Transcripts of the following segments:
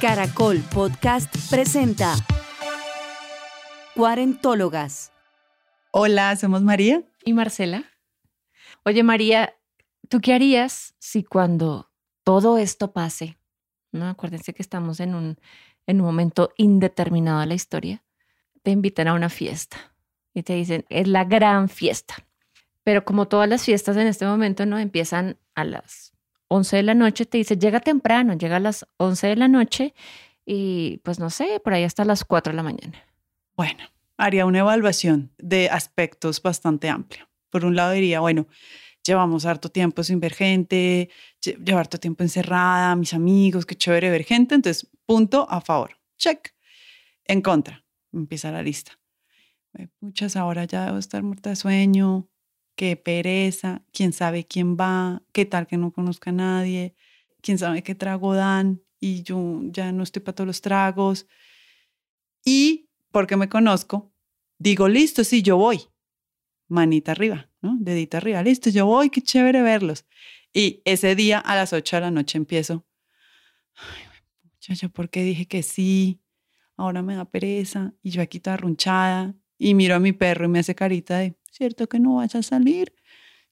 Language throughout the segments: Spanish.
Caracol Podcast presenta Cuarentólogas. Hola, somos María y Marcela. Oye, María, ¿tú qué harías si cuando todo esto pase, no acuérdense que estamos en un, en un momento indeterminado de la historia, te invitan a una fiesta y te dicen, es la gran fiesta. Pero como todas las fiestas en este momento no empiezan a las 11 de la noche, te dice, llega temprano, llega a las 11 de la noche y pues no sé, por ahí hasta las 4 de la mañana. Bueno, haría una evaluación de aspectos bastante amplia. Por un lado diría, bueno, llevamos harto tiempo sin ver gente, llevar harto tiempo encerrada, mis amigos, qué chévere ver gente, entonces punto a favor, check. En contra, empieza la lista. Muchas ahora ya debo estar muerta de sueño, qué pereza, quién sabe quién va, qué tal que no conozca a nadie, quién sabe qué trago dan y yo ya no estoy para todos los tragos. Y porque me conozco, digo, listo, sí, yo voy. Manita arriba, ¿no? Dedito arriba, listo, yo voy, qué chévere verlos. Y ese día a las 8 de la noche empiezo, ay, muchacha, ¿por qué dije que sí? Ahora me da pereza y yo aquí toda arrunchada y miro a mi perro y me hace carita de, ¿cierto que no vas a salir?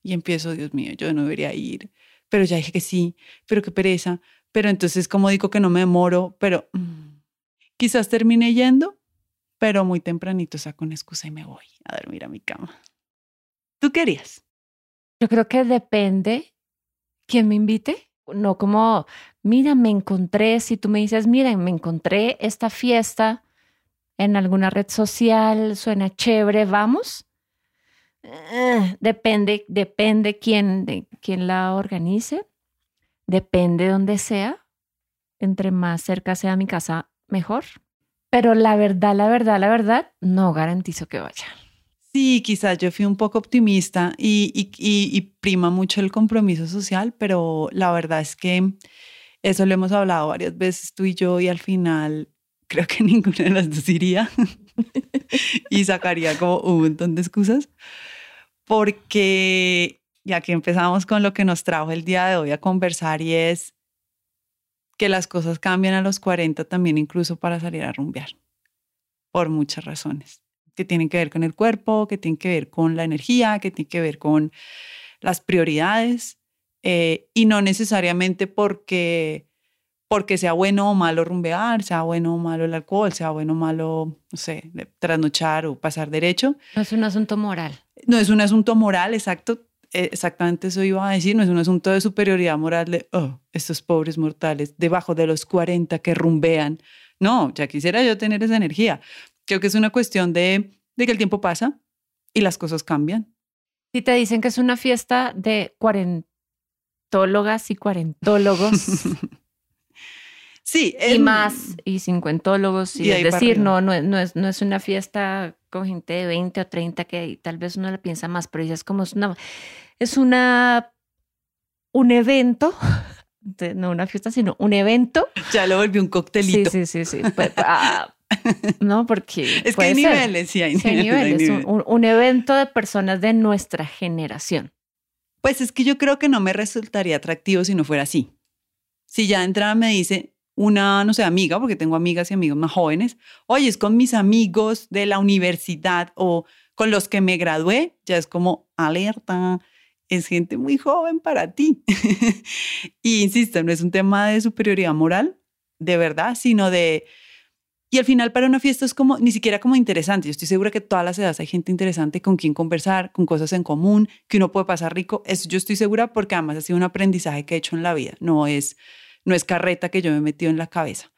Y empiezo, Dios mío, yo no debería ir, pero ya dije que sí, pero qué pereza, pero entonces como digo que no me demoro, pero mm, quizás termine yendo, pero muy tempranito saco una excusa y me voy a dormir a mi cama. ¿Tú querías? Yo creo que depende quién me invite, no como, mira, me encontré, si tú me dices, mira, me encontré esta fiesta en alguna red social, suena chévere, vamos. Eh, depende, depende quién, quién la organice, depende dónde sea. Entre más cerca sea mi casa, mejor. Pero la verdad, la verdad, la verdad, no garantizo que vaya. Sí, quizás yo fui un poco optimista y, y, y, prima mucho el compromiso social, pero la verdad es que eso lo hemos hablado varias veces tú y yo y al final creo que ninguna de las dos iría y sacaría como un montón de excusas, porque ya que empezamos con lo que nos trajo el día de hoy a conversar y es que las cosas cambian a los 40 también incluso para salir a rumbear, por muchas razones, que tienen que ver con el cuerpo, que tienen que ver con la energía, que tienen que ver con las prioridades, eh, y no necesariamente porque porque sea bueno o malo rumbear, sea bueno o malo el alcohol, sea bueno o malo, no sé, trasnochar o pasar derecho. No es un asunto moral. No es un asunto moral, exacto. Eh, exactamente eso iba a decir, no es un asunto de superioridad moral de, oh, estos pobres mortales debajo de los 40 que rumbean. No, ya quisiera yo tener esa energía. Creo que es una cuestión de, de que el tiempo pasa y las cosas cambian. Si te dicen que es una fiesta de cuarentólogas y cuarentólogos, Sí. Y más, y cincuentólogos, y, es decir, no, no, no, es, no es una fiesta con gente de 20 o 30 que tal vez uno la piensa más, pero ya es como es una, es una, un evento, no una fiesta, sino un evento. Ya lo volvió un coctelito. Sí, sí, sí, sí. Pues, ah, no, porque... Es que hay niveles, sí, hay niveles. un evento de personas de nuestra generación. Pues es que yo creo que no me resultaría atractivo si no fuera así. Si ya de entrada me dice, una, no sé, amiga, porque tengo amigas y amigos más jóvenes, oye, es con mis amigos de la universidad o con los que me gradué, ya es como alerta, es gente muy joven para ti. y insisto, no es un tema de superioridad moral, de verdad, sino de... Y al final para una fiesta es como, ni siquiera como interesante. Yo estoy segura que todas las edades hay gente interesante con quien conversar, con cosas en común, que uno puede pasar rico. Eso yo estoy segura porque además ha sido un aprendizaje que he hecho en la vida. No es no es carreta que yo me he metido en la cabeza.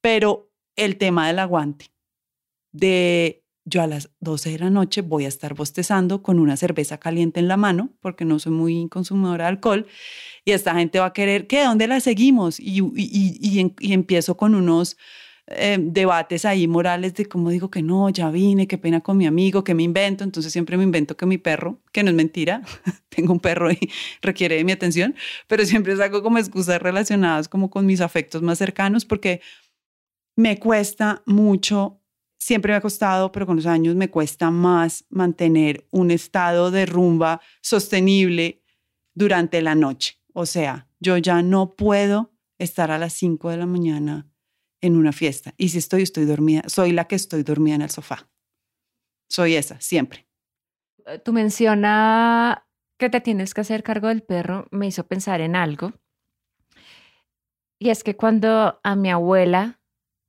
Pero el tema del aguante, de yo a las 12 de la noche voy a estar bostezando con una cerveza caliente en la mano, porque no soy muy consumidora de alcohol, y esta gente va a querer, ¿qué? ¿Dónde la seguimos? Y, y, y, y empiezo con unos eh, debates ahí morales de cómo digo que no, ya vine, qué pena con mi amigo, que me invento. Entonces siempre me invento que mi perro, que no es mentira, tengo un perro y requiere de mi atención, pero siempre saco como excusas relacionadas como con mis afectos más cercanos porque me cuesta mucho, siempre me ha costado, pero con los años me cuesta más mantener un estado de rumba sostenible durante la noche. O sea, yo ya no puedo estar a las 5 de la mañana en una fiesta. Y si estoy, estoy dormida, soy la que estoy dormida en el sofá. Soy esa, siempre. Eh, tú menciona que te tienes que hacer cargo del perro, me hizo pensar en algo. Y es que cuando a mi abuela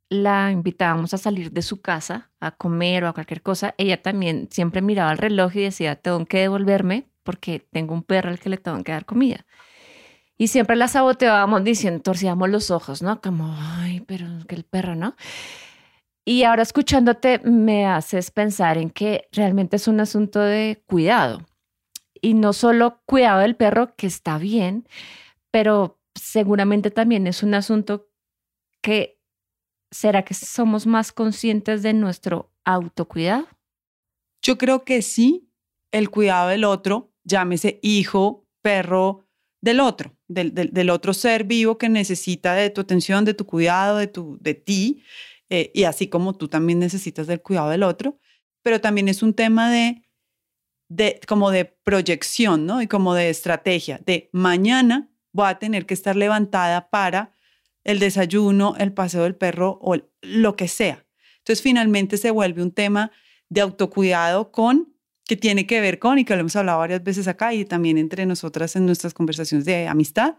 la invitábamos a salir de su casa a comer o a cualquier cosa, ella también siempre miraba el reloj y decía, tengo que devolverme porque tengo un perro al que le tengo que dar comida. Y siempre la saboteábamos diciendo, torcíamos los ojos, ¿no? Como, ay, pero que el perro, ¿no? Y ahora escuchándote me haces pensar en que realmente es un asunto de cuidado. Y no solo cuidado del perro, que está bien, pero seguramente también es un asunto que, ¿será que somos más conscientes de nuestro autocuidado? Yo creo que sí, el cuidado del otro, llámese hijo, perro, del otro, del, otro ser vivo que necesita de tu atención, de tu cuidado, de, tu, de ti, eh, y así como tú también necesitas del cuidado del otro, pero también es un tema de, de, como de proyección, ¿no? Y como de estrategia, de mañana voy a tener que estar levantada para el desayuno, el paseo del perro o lo que sea. Entonces finalmente se vuelve un tema de autocuidado con que tiene que ver con, y que lo hemos hablado varias veces acá y también entre nosotras en nuestras conversaciones de amistad,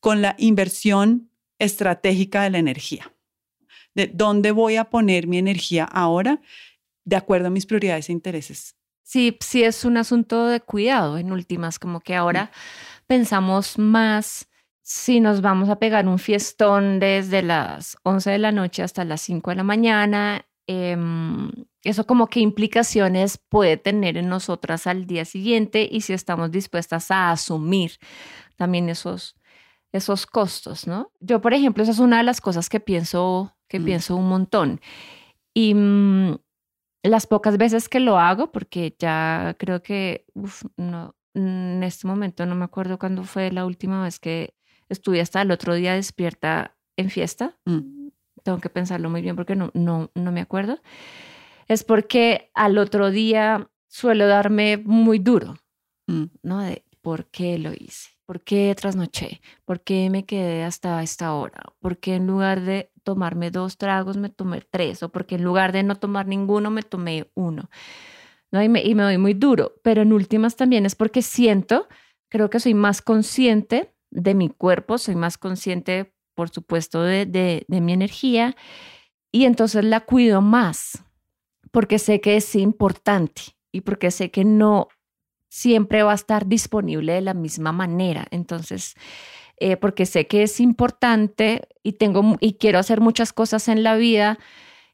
con la inversión estratégica de la energía. De dónde voy a poner mi energía ahora de acuerdo a mis prioridades e intereses. Sí, sí es un asunto de cuidado en últimas, como que ahora pensamos más si nos vamos a pegar un fiestón desde las 11 de la noche hasta las 5 de la mañana. Eh, eso como qué implicaciones puede tener en nosotras al día siguiente y si estamos dispuestas a asumir también esos, esos costos, ¿no? Yo, por ejemplo, esa es una de las cosas que pienso, que mm. pienso un montón. Y mm, las pocas veces que lo hago, porque ya creo que, no, en este momento no me acuerdo cuándo fue la última vez que estuve hasta el otro día despierta en fiesta. Mm. Tengo que pensarlo muy bien porque no, no, no me acuerdo es porque al otro día suelo darme muy duro, mm. ¿no? De por qué lo hice, por qué trasnoché, por qué me quedé hasta esta hora, por qué en lugar de tomarme dos tragos me tomé tres, o porque en lugar de no tomar ninguno me tomé uno. ¿no? Y, me, y me doy muy duro, pero en últimas también es porque siento, creo que soy más consciente de mi cuerpo, soy más consciente, por supuesto, de, de, de mi energía y entonces la cuido más porque sé que es importante y porque sé que no siempre va a estar disponible de la misma manera. Entonces, eh, porque sé que es importante y tengo y quiero hacer muchas cosas en la vida,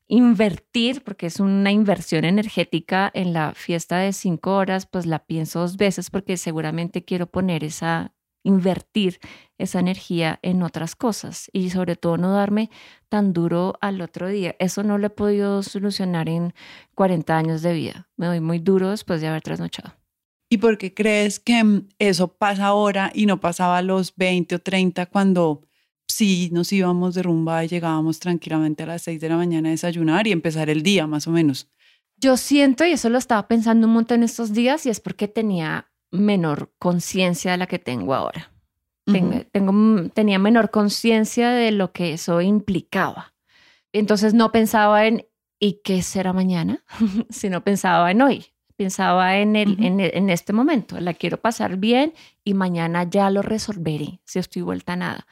invertir, porque es una inversión energética en la fiesta de cinco horas, pues la pienso dos veces porque seguramente quiero poner esa invertir esa energía en otras cosas y sobre todo no darme tan duro al otro día. Eso no lo he podido solucionar en 40 años de vida. Me doy muy duro después de haber trasnochado. ¿Y por qué crees que mm, eso pasa ahora y no pasaba a los 20 o 30 cuando sí nos íbamos de rumba y llegábamos tranquilamente a las 6 de la mañana a desayunar y empezar el día más o menos? Yo siento, y eso lo estaba pensando un montón estos días, y es porque tenía menor conciencia de la que tengo ahora. tengo, tenía menor conciencia de lo que eso implicaba. Entonces no pensaba en ¿y qué será mañana? sino pensaba en hoy. Pensaba en, el, en, en, este momento. La quiero pasar bien y mañana ya lo resolveré si estoy vuelta a nada.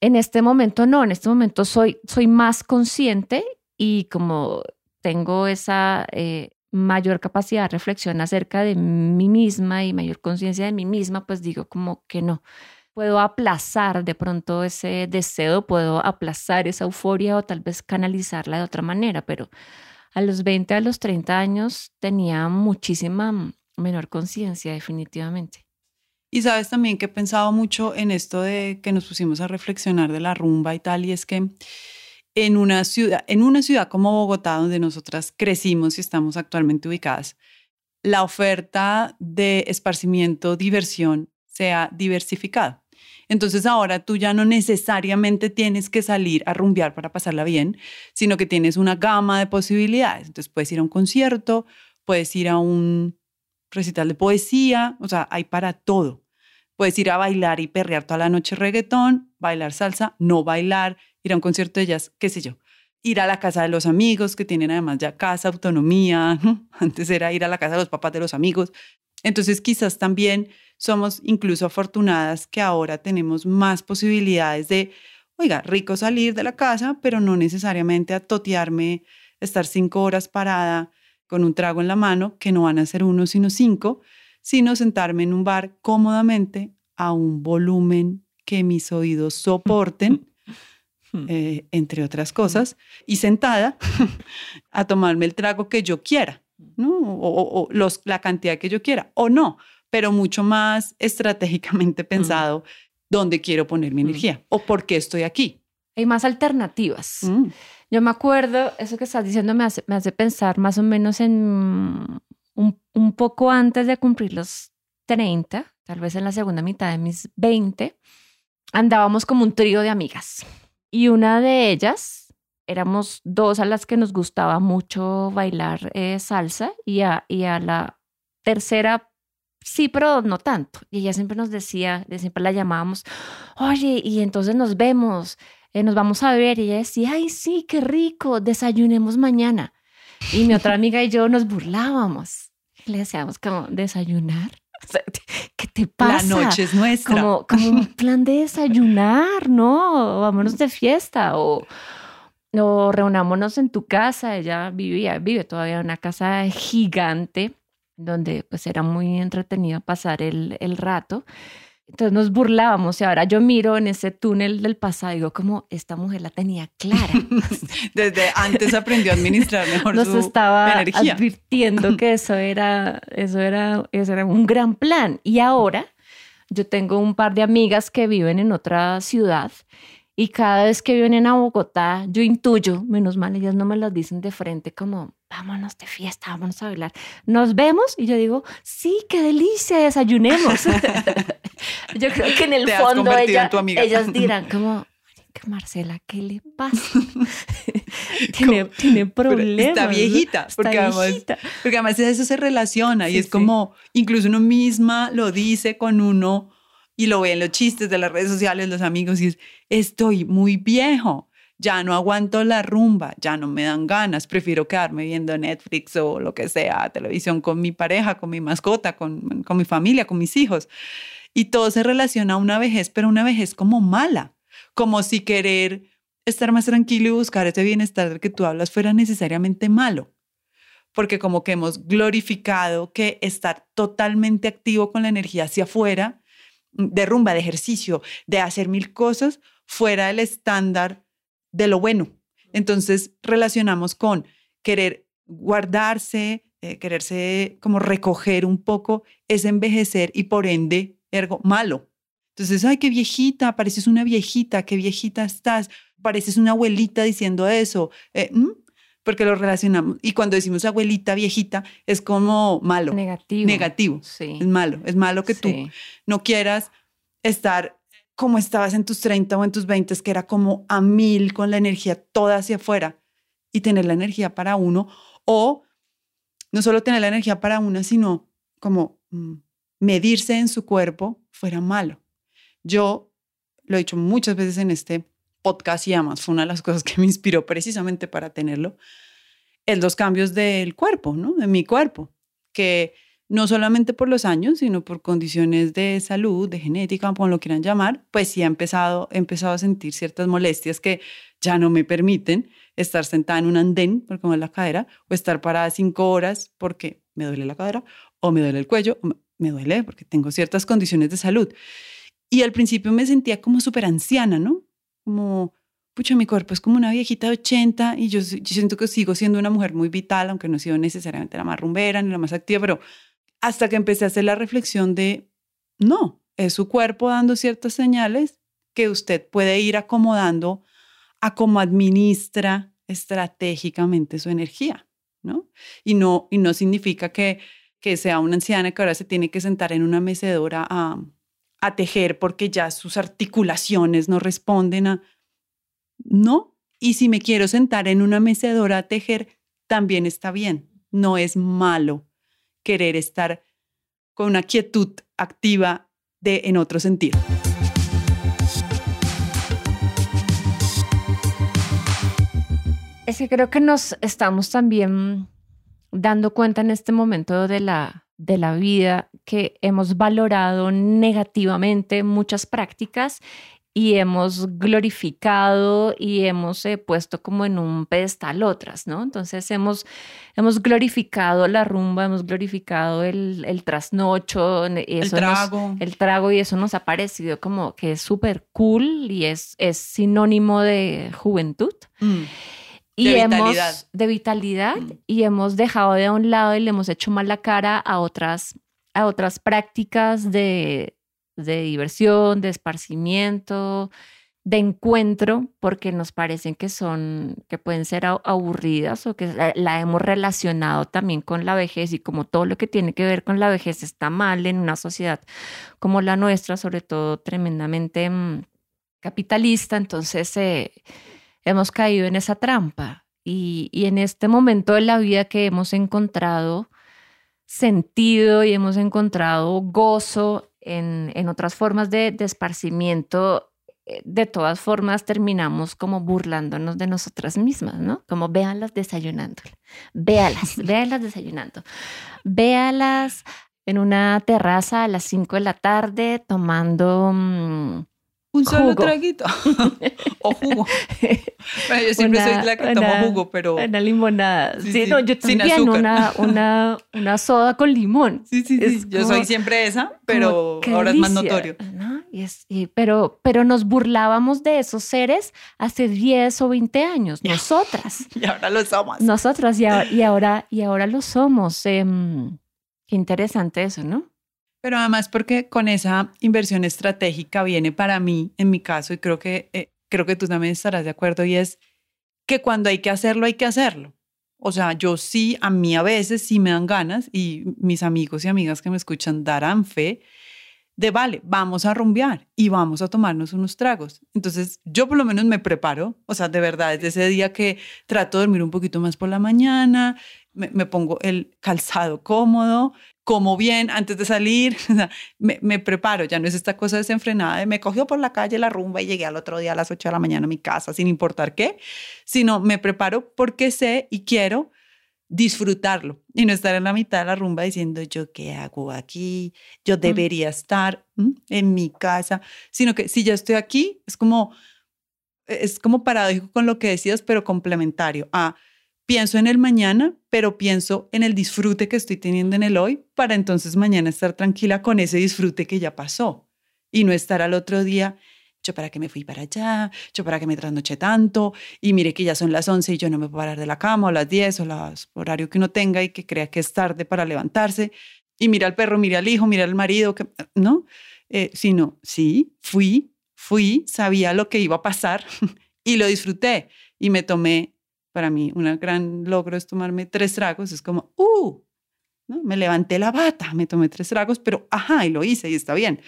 En este momento no, en este momento soy, soy más consciente y como tengo esa eh, mayor capacidad de reflexión acerca de mí misma y mayor conciencia de mí misma, pues digo como que no. Puedo aplazar de pronto ese deseo, puedo aplazar esa euforia o tal vez canalizarla de otra manera, pero a los 20, a los 30 años tenía muchísima menor conciencia, definitivamente. Y sabes también que he pensado mucho en esto de que nos pusimos a reflexionar de la rumba y tal, y es que en una ciudad, en una ciudad como Bogotá, donde nosotras crecimos y estamos actualmente ubicadas, la oferta de esparcimiento, diversión, se ha diversificado. Entonces ahora tú ya no necesariamente tienes que salir a rumbear para pasarla bien, sino que tienes una gama de posibilidades. Entonces puedes ir a un concierto, puedes ir a un recital de poesía, o sea, hay para todo. Puedes ir a bailar y perrear toda la noche reggaetón, bailar salsa, no bailar, ir a un concierto de jazz, qué sé yo. Ir a la casa de los amigos, que tienen además ya casa, autonomía. Antes era ir a la casa de los papás de los amigos. Entonces quizás también somos incluso afortunadas que ahora tenemos más posibilidades de, oiga, rico salir de la casa, pero no necesariamente a totearme, estar cinco horas parada con un trago en la mano, que no van a ser uno, sino cinco, sino sentarme en un bar cómodamente a un volumen que mis oídos soporten, eh, entre otras cosas, y sentada a tomarme el trago que yo quiera, ¿no? o, los, la cantidad que yo quiera, o no, pero mucho más estratégicamente pensado dónde quiero poner mi energía o por qué estoy aquí. Hay más alternativas. Yo me acuerdo, eso que estás diciendo me hace, me hace pensar más o menos en un, un, poco antes de cumplir los 30, tal vez en la segunda mitad de mis 20, andábamos como un trío de amigas. Y una de ellas, éramos dos a las que nos gustaba mucho bailar eh, salsa y a, y a la tercera sí, pero no tanto. Y ella siempre nos decía, siempre la llamábamos, oye, y entonces nos vemos. Eh, nos vamos a ver. Y ella decía, ay, sí, qué rico, desayunemos mañana. Y mi otra amiga y yo nos burlábamos. le decíamos como, ¿desayunar? ¿Qué te pasa? La noche es nuestra. Como, como un plan de desayunar, ¿no? Vámonos de fiesta o, o reunámonos en tu casa. Ella vivía, vive todavía en una casa gigante donde pues era muy entretenido pasar el, el rato. Entonces nos burlábamos y ahora yo miro en ese túnel del pasado y digo como esta mujer la tenía clara. Desde antes aprendió a administrar mejor nos su estaba energía. advirtiendo que eso era, eso era, eso era un gran plan. Y ahora yo tengo un par de amigas que viven en otra ciudad y cada vez que vienen a Bogotá, yo intuyo, menos mal, ellas no me lo dicen de frente, como, vámonos de fiesta, vámonos a bailar. Nos vemos y yo digo, sí, qué delicia, desayunemos. yo creo que en el fondo ellas dirán, como, Marcela, ¿qué le pasa? tiene, tiene, problemas. Está viejita, porque, Además, porque además eso se relaciona y es como, incluso uno misma lo dice con uno y lo ve en los chistes de las redes sociales, los amigos, y es, estoy muy viejo, ya no aguanto la rumba, ya no me dan ganas, prefiero quedarme viendo Netflix o lo que sea, televisión con mi pareja, con mi mascota, con, con mi familia, con mis hijos. Y todo se relaciona a una vejez, pero una vejez como mala, como si querer estar más tranquilo y buscar ese bienestar del que tú hablas fuera necesariamente malo porque como que hemos glorificado que estar totalmente activo con la energía hacia afuera de rumba, de ejercicio, de hacer mil cosas fuera del estándar de lo bueno. Entonces relacionamos con querer guardarse, eh, quererse como recoger un poco, es envejecer y por ende, ergo, malo. Entonces, ay, qué viejita, pareces una viejita, qué viejita estás, pareces una abuelita diciendo eso. Eh, porque lo relacionamos. Y cuando decimos abuelita, viejita, es como malo. Negativo. Negativo. Sí. Es malo. Es malo que tú no quieras estar como estabas en tus 30 o en tus 20, que era como a mil con la energía toda hacia afuera y tener la energía para uno. O no solo tener la energía para una, sino como mm, medirse en su cuerpo fuera malo. Yo lo he dicho muchas veces en este podcast y además fue una de las cosas que me inspiró precisamente para tenerlo, es los cambios del cuerpo, ¿no? De mi cuerpo, que no solamente por los años, sino por condiciones de salud, de genética, como lo quieran llamar, pues sí he empezado, he empezado a sentir ciertas molestias que ya no me permiten estar sentada en un andén porque me duele la cadera, o estar parada cinco horas porque me duele la cadera, o me duele el cuello, o me duele porque tengo ciertas condiciones de salud. Y al principio me sentía como súper anciana, ¿no? como pucha, mi cuerpo es como una viejita de 80 y yo, yo siento que sigo siendo una mujer muy vital, aunque no he sido necesariamente la más rumbera ni la más activa, pero hasta que empecé a hacer la reflexión de, no, es su cuerpo dando ciertas señales que usted puede ir acomodando a cómo administra estratégicamente su energía, ¿no? Y no, y no significa que, que sea una anciana que ahora se tiene que sentar en una mecedora a, a tejer porque ya sus articulaciones no responden a... No, y si me quiero sentar en una mecedora a tejer, también está bien, no es malo querer estar con una quietud activa de en otro sentido. Es que creo que nos estamos también dando cuenta en este momento de la, de la vida que hemos valorado negativamente muchas prácticas y hemos glorificado y hemos eh, puesto como en un pedestal otras, ¿no? Entonces hemos, hemos glorificado la rumba, hemos glorificado el, el trasnocho, el trago. el trago y eso nos ha parecido como que es súper cool y es, es sinónimo de juventud. Mm. Y De hemos, vitalidad. de vitalidad Mm. y hemos dejado de un lado y le hemos hecho mal la cara a otras, a otras prácticas de, de diversión, de esparcimiento, de encuentro, porque nos parecen que son, que pueden ser aburridas o que la, la hemos relacionado también con la vejez y como todo lo que tiene que ver con la vejez está mal en una sociedad como la nuestra, sobre todo tremendamente mm, capitalista, entonces eh, hemos caído en esa trampa. Y, y en este momento de la vida que hemos encontrado sentido y hemos encontrado gozo en, en otras formas de, de esparcimiento, eh, de todas formas terminamos como burlándonos de nosotras mismas, ¿no? Como véanlas desayunando, véalas, véalas desayunando, véalas en una terraza a las 5 de la tarde tomando... mm, Un solo Jugo. traguito. o jugo. Bueno, yo siempre Una- soy la que una- tomo jugo, pero... Una limonada. Sí, Sí, sí, no, yo también una, una, una soda con limón. Sí, sí, sí. Yo soy siempre esa, pero ahora es más notorio. ¿no? Y es- y- pero, pero nos burlábamos de esos seres hace 10 o 20 años, nosotras. Y ahora lo somos. Nosotras y ahora, y ahora, y ahora lo somos. Em, qué interesante eso, ¿no? Pero además porque con esa inversión estratégica viene para mí, en mi caso, y creo que, eh, creo que tú también estarás de acuerdo, y es que cuando hay que hacerlo, hay que hacerlo. O sea, yo sí, a mí a veces sí me dan ganas, y mis amigos y amigas que me escuchan darán fe, de vale, vamos a rumbear y vamos a tomarnos unos tragos. Entonces, yo por lo menos me preparo, o sea, de verdad, desde ese día que trato de dormir un poquito más por la mañana, me pongo el calzado cómodo, como bien antes de salir, me, me preparo, ya no es esta cosa desenfrenada de me cogió por la calle la rumba y llegué al otro día a las 8 de la mañana a mi casa sin importar qué, sino me preparo porque sé y quiero disfrutarlo y no estar en la mitad de la rumba diciendo yo qué hago aquí, yo debería estar ¿m? en mi casa, sino que si ya estoy aquí es como es como paradójico con lo que decías, pero complementario. Ah, pienso en el mañana, pero pienso en el disfrute que estoy teniendo en el hoy para entonces mañana estar tranquila con ese disfrute que ya pasó y no estar al otro día, yo para qué me fui para allá, yo para qué me trasnoché tanto y mire que ya son las 11 y yo no me puedo parar de la cama o las 10 o las horario que uno tenga y que crea que es tarde para levantarse y mira al perro, mira al hijo, mira al marido, que, ¿no? Eh, sino, sí, fui, fui, sabía lo que iba a pasar y lo disfruté y me tomé, para mí, un gran logro es tomarme tres tragos, es como, ¡uh! ¿no? Me levanté la bata, me tomé tres tragos, pero ajá, y lo hice y está bien.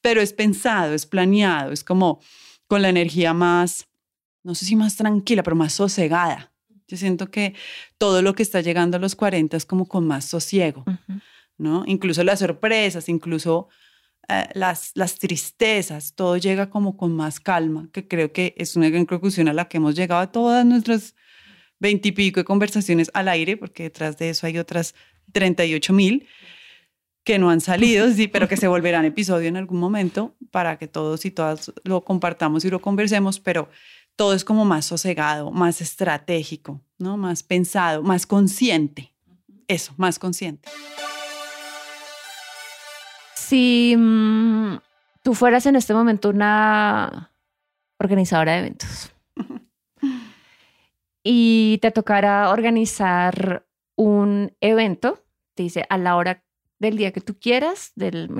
Pero es pensado, es planeado, es como con la energía más, no sé si más tranquila, pero más sosegada. Yo siento que todo lo que está llegando a los 40 es como con más sosiego, ¿no? Incluso las sorpresas, incluso eh, las, las tristezas, todo llega como con más calma, que creo que es una gran conclusión a la que hemos llegado a todas nuestras veintipico de conversaciones al aire, porque detrás de eso hay otras 38 mil que no han salido, sí, pero que se volverán episodio en algún momento para que todos y todas lo compartamos y lo conversemos, pero todo es como más sosegado, más estratégico, ¿no? Más pensado, más consciente. Eso, más consciente. Si mm, tú fueras en este momento una organizadora de eventos y te tocara organizar un evento, te dice a la hora del día que tú quieras, del,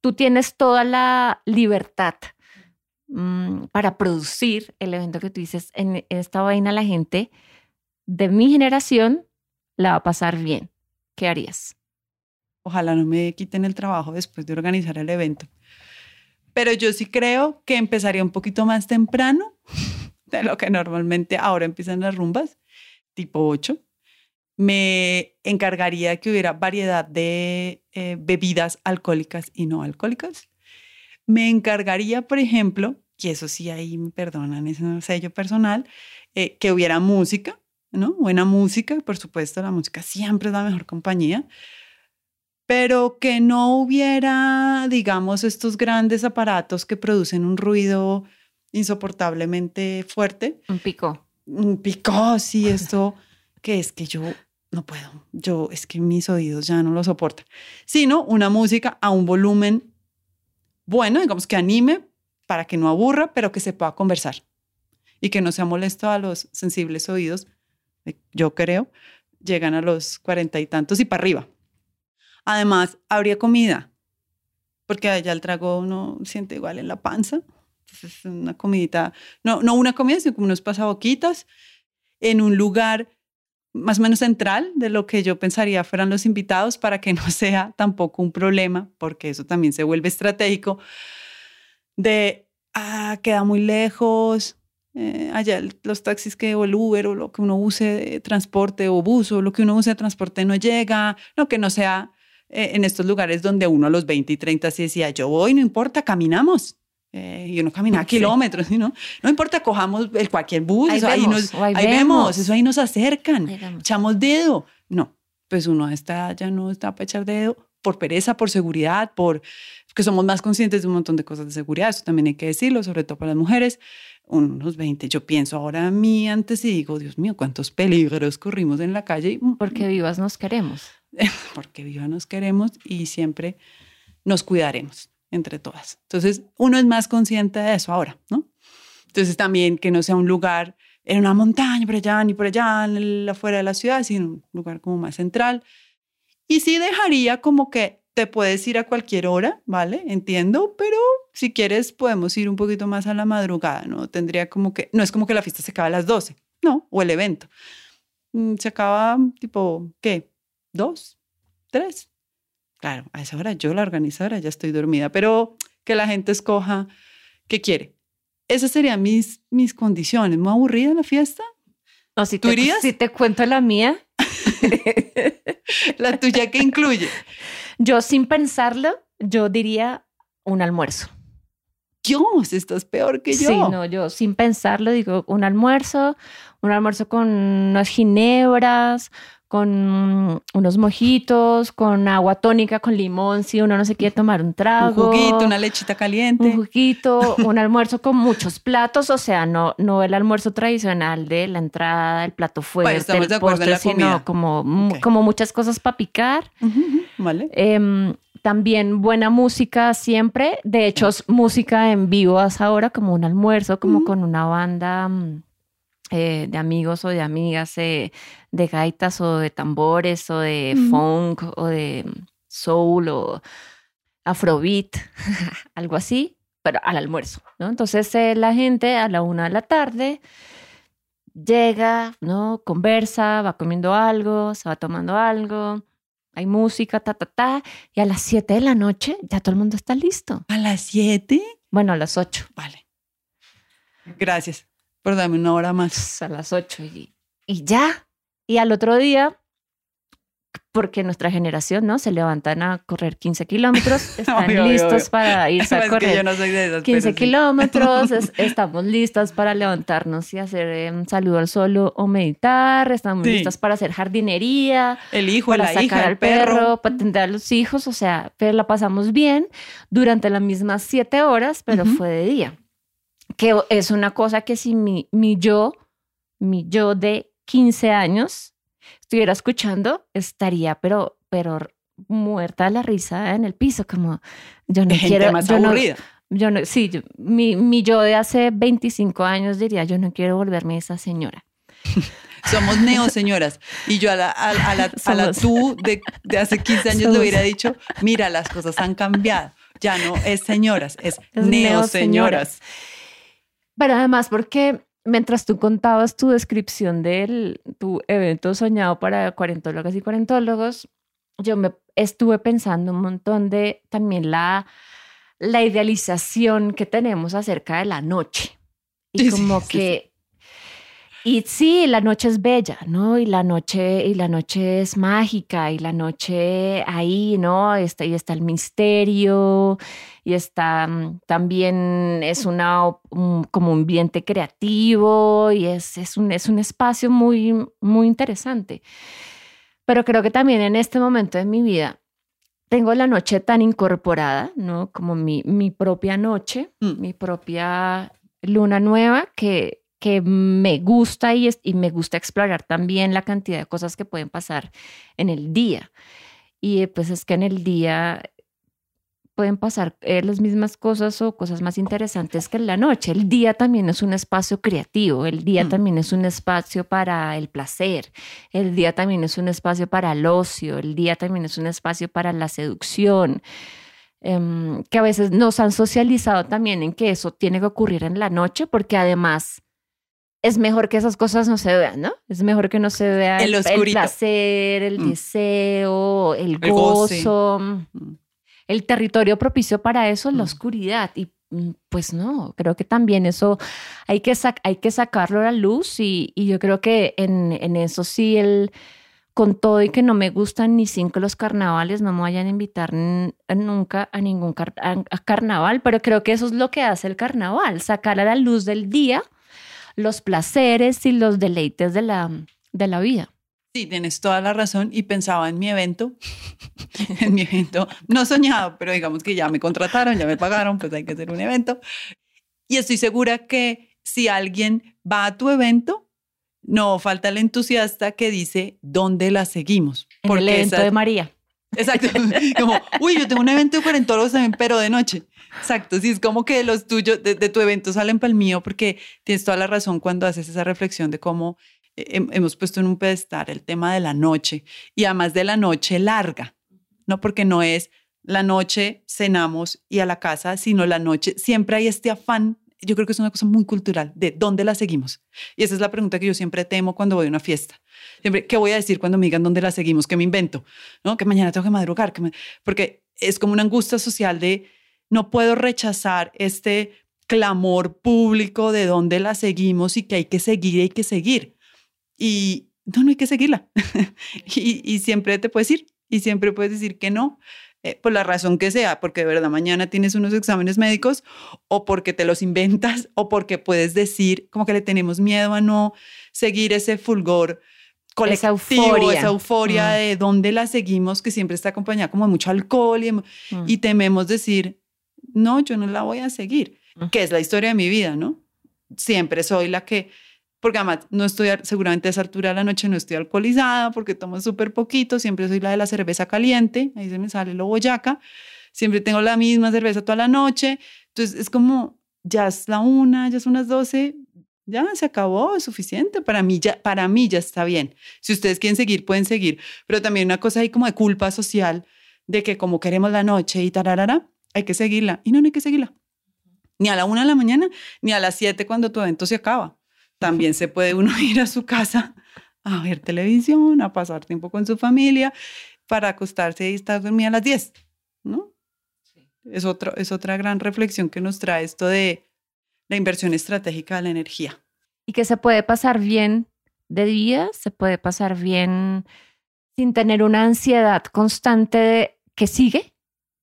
tú tienes toda la libertad mm, para producir el evento que tú dices, en esta vaina la gente de mi generación la va a pasar bien. ¿Qué harías? Ojalá no me quiten el trabajo después de organizar el evento. Pero yo sí creo que empezaría un poquito más temprano de lo que normalmente ahora empiezan las rumbas, tipo 8. Me encargaría que hubiera variedad de eh, bebidas alcohólicas y no alcohólicas. Me encargaría, por ejemplo, y eso sí ahí me perdonan, es un sello personal, eh, que hubiera música, ¿no? Buena música, por supuesto, la música siempre es la mejor compañía, pero que no hubiera, digamos, estos grandes aparatos que producen un ruido insoportablemente fuerte. Un pico. Un pico, sí, esto que es que yo no puedo, yo es que mis oídos ya no lo soportan, sino una música a un volumen bueno, digamos que anime para que no aburra, pero que se pueda conversar y que no sea molesto a los sensibles oídos, eh, yo creo, llegan a los cuarenta y tantos y para arriba. Además, habría comida, porque allá el trago uno siente igual en la panza. Entonces, una comidita, no, no una comida, sino como unos pasaboquitas en un lugar más o menos central de lo que yo pensaría fueran los invitados para que no sea tampoco un problema, porque eso también se vuelve estratégico, de, ah, queda muy lejos, eh, allá los taxis que o el Uber o lo que uno use de transporte o bus o lo que uno use de transporte no llega, no, que no sea eh, en estos lugares donde uno a los 20 y 30 sí decía, yo voy, no importa, caminamos. Eh, y uno camina kilómetros, ¿no? No importa, cojamos el cualquier bus, ahí, vemos, ahí, vemos. eso ahí nos acercan, echamos dedo. No, pues uno está, ya no está para echar dedo por pereza, por seguridad, por que somos más conscientes de un montón de cosas de seguridad, eso también hay que decirlo, sobre todo para las mujeres, unos 20, yo pienso ahora a mí antes y digo, Dios mío, cuántos peligros corrimos en la calle. Porque vivas nos queremos. porque viva nos queremos y siempre nos cuidaremos entre todas. Entonces, uno es más consciente de eso ahora, ¿no? Entonces, también que no sea un lugar en una montaña, por allá, ni por allá, afuera de la ciudad, sino un lugar como más central. Y sí dejaría como que te puedes ir a cualquier hora, ¿vale? Entiendo, pero si quieres podemos ir un poquito más a la madrugada, ¿no? Tendría como que, no es como que la fiesta se acaba a las 12, no, o el evento. Mm, se acaba tipo, ¿qué? dos, tres. Claro, a esa hora yo, la organizadora, ya estoy dormida, pero que la gente escoja qué quiere. Esas serían mis, mis condiciones. ¿Muy aburrida la fiesta? No, si ¿Tú te, irías? Si te cuento la mía. la tuya, ¿qué incluye? Yo, sin pensarlo, yo diría un almuerzo. Dios, estás peor que yo. Sí, no, yo sin pensarlo digo un almuerzo, un almuerzo con unas ginebras, con unos mojitos, con agua tónica, con limón, si uno no se quiere tomar un trago. Un juguito, una lechita caliente. Un juguito, un almuerzo con muchos platos, o sea, no, no el almuerzo tradicional de la entrada, el plato fuerte, el postre, sino como, como muchas cosas para picar. vale. Em, también buena música siempre, de hecho, música en vivo hasta ahora, como un almuerzo, como con una banda mm, eh, de amigos o de amigas eh, de gaitas o de tambores o de funk o de soul o afrobeat, algo así, pero al almuerzo, ¿no? Entonces eh, la gente a la una de la tarde llega, ¿no? Conversa, va comiendo algo, se va tomando algo, hay música, ta, ta, ta, y a las siete de la noche ya todo el mundo está listo. ¿A las siete? Bueno, a las ocho. Vale. Gracias. Pero dame una hora más. A las ocho y, y ya. Y al otro día, porque nuestra generación, ¿no? Se levantan a correr 15 kilómetros, están listos para irse a correr. yo no soy de esas, 15 kilómetros, estamos listos para levantarnos y hacer un saludo al sol o meditar, estamos listos para hacer jardinería, el hijo, para la sacar hija, al el perro, perro, para atender a los hijos, o sea, pero la pasamos bien durante las mismas siete horas, pero fue de día que es una cosa que si mi, mi yo, mi yo de 15 años estuviera escuchando, estaría pero, pero muerta de la risa en el piso, como yo no quiero... Más yo aburrida. No, yo no, sí, mi, mi yo de hace 25 años diría, yo no quiero volverme esa señora. somos neo señoras. Y yo a la, a, a la, a la tú de, de hace 15 años Somos- le hubiera dicho, mira, las cosas han cambiado. Ya no es señoras, es, Es neo neoseñoras. señoras. Pero además, porque mientras tú contabas tu descripción de tu evento soñado para cuarentólogas y cuarentólogos, yo me estuve pensando un montón de también la, la idealización que tenemos acerca de la noche. Y Sí, como sí, sí. que... Y sí, la noche es bella, ¿no? Y la noche, y la noche es mágica, y la noche ahí, ¿no? Está, y está el misterio, y está mm, también es una un- como un ambiente creativo y es, es, un, es un espacio muy, muy interesante. Pero creo que también en este momento de mi vida tengo la noche tan incorporada, ¿no? Como mi, mi propia noche, Mm. mi propia luna nueva que, que me gusta y, es- y me gusta explorar también la cantidad de cosas que pueden pasar en el día. Y eh, pues es que en el día pueden pasar eh, las mismas cosas o cosas más interesantes que en la noche. El día también es un espacio creativo, el día Mm. también es un espacio para el placer, el día también es un espacio para el ocio, el día también es un espacio para la seducción, em, que a veces nos han socializado también en que eso tiene que ocurrir en la noche, porque además es mejor que esas cosas no se vean, ¿no? Es mejor que no se vea El placer, el Mm. deseo, el gozo. Mm. El territorio propicio para eso es la Mm. oscuridad. Y pues no, creo que también eso hay que, hay que sacarlo a la luz y, y yo creo que en, en eso sí el con todo y que no me gustan ni cinco los carnavales, no me vayan a invitar nunca a ningún car- a- a carnaval, pero creo que eso es lo que hace el carnaval, sacar a la luz del día los placeres y los deleites de la, de la vida. Sí, tienes toda la razón y pensaba en mi evento, en mi evento, no soñado, pero digamos que ya me contrataron, ya me pagaron, pues hay que hacer un evento. Y estoy segura que si alguien va a tu evento, no falta el entusiasta que dice, ¿dónde la seguimos? En el evento esa- de María. Exacto, como, uy, yo tengo un evento de cuarentólogos también, pero de noche. Exacto, sí, es como que los tuyos, de, de tu evento salen para el mío, porque tienes toda la razón cuando haces esa reflexión de cómo eh, hem- hemos puesto en un pedestal el tema de la noche y además de la noche larga, ¿no? Porque no es la noche cenamos y a la casa, sino la noche, siempre hay este afán. Yo creo que es una cosa muy cultural de dónde la seguimos. Y esa es la pregunta que yo siempre temo cuando voy a una fiesta. Siempre, ¿qué voy a decir cuando me digan dónde la seguimos? ¿Qué me invento? ¿No? Que mañana tengo que madrugar. Me- Porque es como una angustia social de no puedo rechazar este clamor público de dónde la seguimos y que hay que seguir hay que seguir. Y no, no hay que seguirla. y, y siempre te puedes ir y siempre puedes decir que no, eh, por la razón que sea, porque de verdad mañana tienes unos exámenes médicos o porque te los inventas o porque puedes decir como que le tenemos miedo a no seguir ese fulgor colectivo, euforia. esa euforia Mm. de dónde la seguimos, que siempre está acompañada como de mucho alcohol y, Mm. y tememos decir, no, yo no la voy a seguir, Mm. que es la historia de mi vida, ¿no? Siempre soy la que, porque además no estoy, seguramente a esa altura de la noche no estoy alcoholizada, porque tomo súper poquito, siempre soy la de la cerveza caliente, ahí se me sale lo boyaca, siempre tengo la misma cerveza toda la noche, entonces es como, ya es la una, ya son las doce, ya se acabó, es suficiente, para mí ya, para mí ya está bien. Si ustedes quieren seguir, pueden seguir, pero también una cosa ahí como de culpa social, de que como queremos la noche y tararara, hay que seguirla. Y no, no hay que seguirla. Ni a la una de la mañana, ni a las siete cuando tu evento se acaba. También se puede uno ir a su casa a ver televisión, a pasar tiempo con su familia, para acostarse y estar dormida a las 10, ¿no? Es, otro, es otra gran reflexión que nos trae esto de la inversión estratégica de la energía. y que se puede pasar bien de día, se puede pasar bien sin tener una ansiedad constante de que sigue,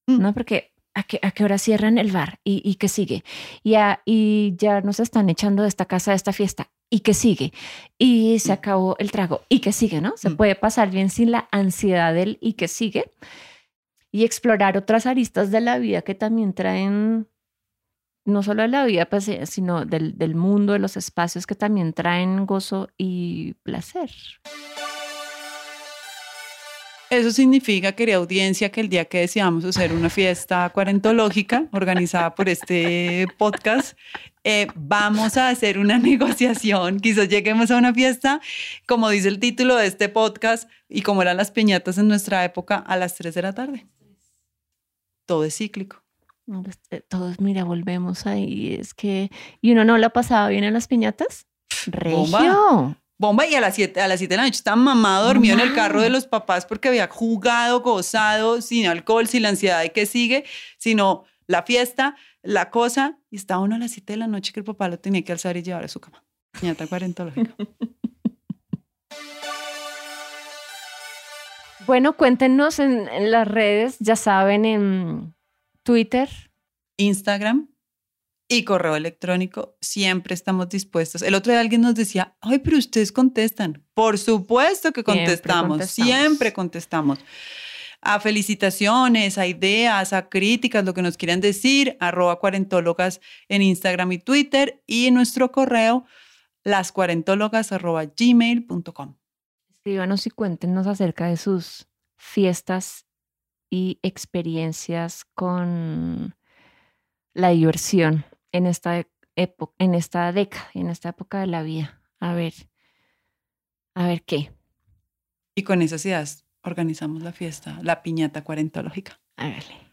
Mm. ¿no? Porque ¿a qué, a qué hora cierran el bar? ¿Y, y qué sigue? Y, a- y ya nos están echando de esta casa, de esta fiesta. ¿Y qué sigue? Y se Mm. acabó el trago. ¿Y qué sigue? ¿No? Se Mm. puede pasar bien sin la ansiedad del ¿y qué sigue? Y explorar otras aristas de la vida que también traen no solo de la vida, pues, eh, sino del, del mundo, de los espacios que también traen gozo y placer. Eso significa, querida audiencia, que el día que decidamos hacer una fiesta cuarentológica organizada por este podcast, eh, vamos a hacer una negociación, quizás lleguemos a una fiesta, como dice el título de este podcast, y como eran las piñatas en nuestra época, a las 3 de la tarde. Todo es cíclico. Eh, todos, mira, volvemos ahí. Es que. ¿Y uno no la pasaba bien en las piñatas? Regio. Bomba. Bomba y a las 7 a las siete de la noche estaba mamá dormido en el carro de los papás porque había jugado, gozado, sin alcohol, sin la ansiedad de que sigue, sino la fiesta, la cosa, y estaba uno a las 7 de la noche que el papá lo tenía que alzar y llevar a su cama. Piñata cuarentológica. bueno, cuéntenos en, en las redes, ya saben, en Twitter, Instagram, y correo electrónico, siempre estamos dispuestos. El otro día alguien nos decía, ay, pero ustedes contestan. Por supuesto que contestamos, siempre contestamos. A felicitaciones, a ideas, a críticas, lo que nos quieran decir, arroba cuarentólogas en Instagram y Twitter y en nuestro correo lascuarentólogas arroba gmail.com. Escríbanos y cuéntenos acerca de sus fiestas y experiencias con la diversión en esta época, en esta década, en esta época de la vida. A ver, a ver qué. Y con esas ideas organizamos la fiesta, la piñata cuarentológica. Hágale.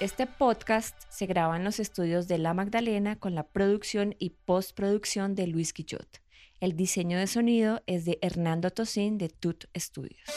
Este podcast se graba en los estudios de La Magdalena con la producción y postproducción de Luis Quillot. El diseño de sonido es de Hernando Tosín de Tut Studios.